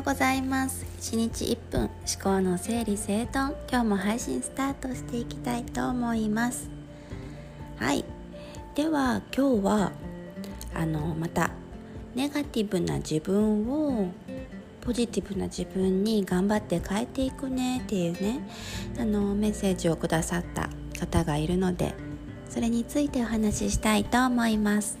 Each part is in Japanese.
ようございます。1日1分思考の整理整頓。今日も配信スタートしていきたいと思います。はい。では今日はあのまたネガティブな自分をポジティブな自分に頑張って変えていくねっていうねあのメッセージをくださった方がいるのでそれについてお話ししたいと思います。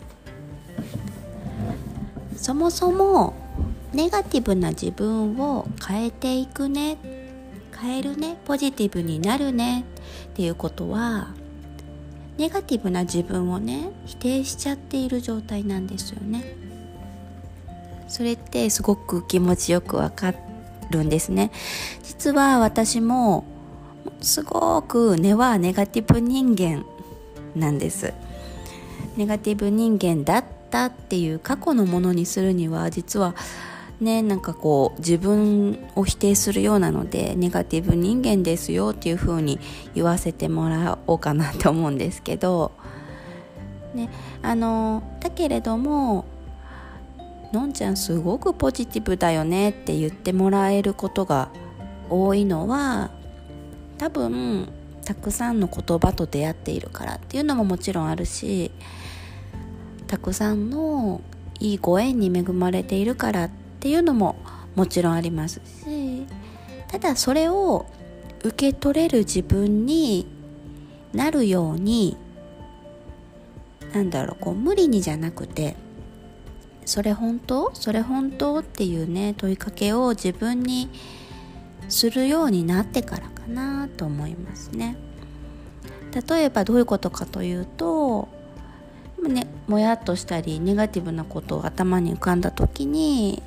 そもそもネガティブな自分を変えていくね。変えるね。ポジティブになるね。っていうことはネガティブな自分をね否定しちゃっている状態なんですよね。それってすごく気持ちよくわかるんですね。実は私もすごく根はネガティブ人間なんです。ネガティブ人間だったっていう過去のものにするには実はねなんかこう自分を否定するようなのでネガティブ人間ですよっていう風に言わせてもらおうかなと思うんですけどねあのだけれどものんちゃんすごくポジティブだよねって言ってもらえることが多いのは多分たくさんの言葉と出会っているからっていうのももちろんあるしたくさんのいいご縁に恵まれているからっっていうのももちろんありますしただそれを受け取れる自分になるようになんだろうこう無理にじゃなくてそれ本当？それ本当？っていうね問いかけを自分にするようになってからかなと思いますね。例えばどういうことかというとねもやっとしたりネガティブなことを頭に浮かんだ時に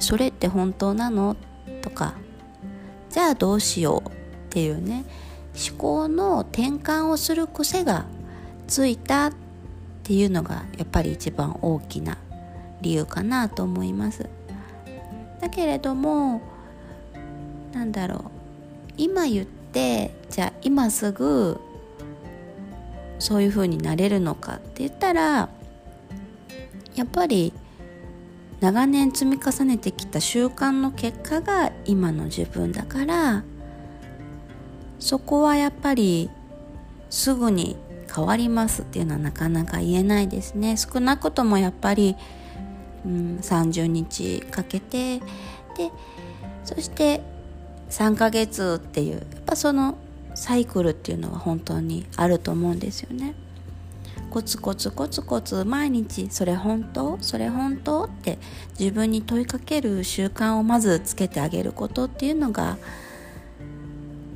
それって本当なの？とかじゃあどうしようっていうね思考の転換をする癖がついたっていうのがやっぱり一番大きな理由かなと思います。だけれどもなんだろう今言ってじゃあ今すぐそういう風になれるのかって言ったらやっぱり長年積み重ねてきた習慣の結果が今の自分だからそこはやっぱりすぐに変わりますっていうのはなかなか言えないですね少なくともやっぱり、うん、30日かけてでそして3ヶ月っていうやっぱそのサイクルっていうのは本当にあると思うんですよね。コツコツコツコツ毎日それ本当？それ本当？って自分に問いかける習慣をまずつけてあげることっていうのが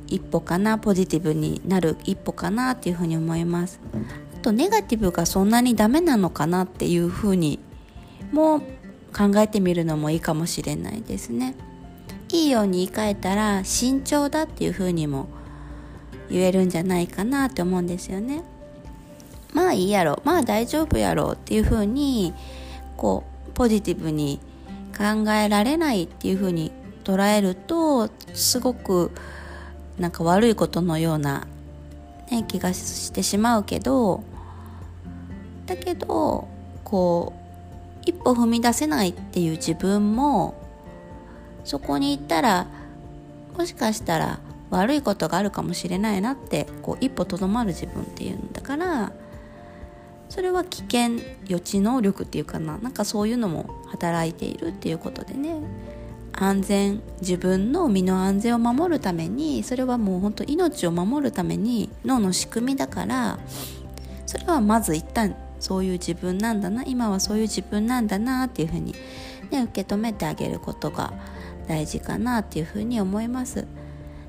一歩かなポジティブになる一歩かなっていうふうに思います。あとネガティブがそんなにダメなのかな？っていうふうにも考えてみるのもいいかもしれないですね。いいように言い換えたら慎重だっていうふうにも言えるんじゃないかなって思うんですよね。まあいいやろまあ大丈夫やろっていうふうにこうポジティブに考えられないっていうふうに捉えるとすごくなんか悪いことのような、ね、気がしてしまうけどだけどこう一歩踏み出せないっていう自分もそこに行ったらもしかしたら悪いことがあるかもしれないなってこう一歩とどまる自分っていうんだからそれは危険予知能力っていうかななんかそういうのも働いているっていうことでね。安全自分の身の安全を守るためにそれはもう本当命を守るために脳の仕組みだからそれはまず一旦そういう自分なんだな今はそういう自分なんだなっていうふうに、ね、受け止めてあげることが大事かなっていうふうに思います。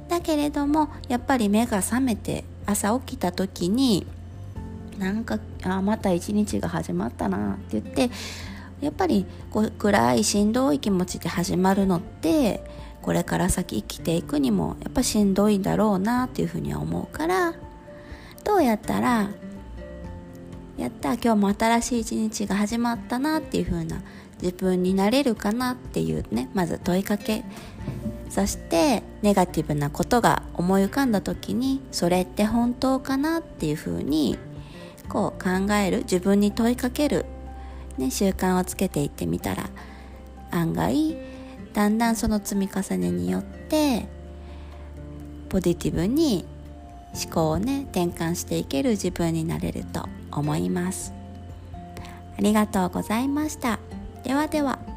だけれどもやっぱり目が覚めて朝起きた時になんかあまた一日が始まったなって言ってやっぱりこう暗いしんどい気持ちで始まるのってこれから先生きていくにもやっぱしんどいんだろうなっていうふうには思うからどうやったらやった今日も新しい一日が始まったなっていう風な自分になれるかなっていうねまず問いかけ。そしてネガティブなことが思い浮かんだ時にそれって本当かなっていう風にこう考える自分に問いかける、ね、習慣をつけていってみたら案外だんだんその積み重ねによってポジティブに思考をね転換していける自分になれると思います。ありがとうございました。ではでは。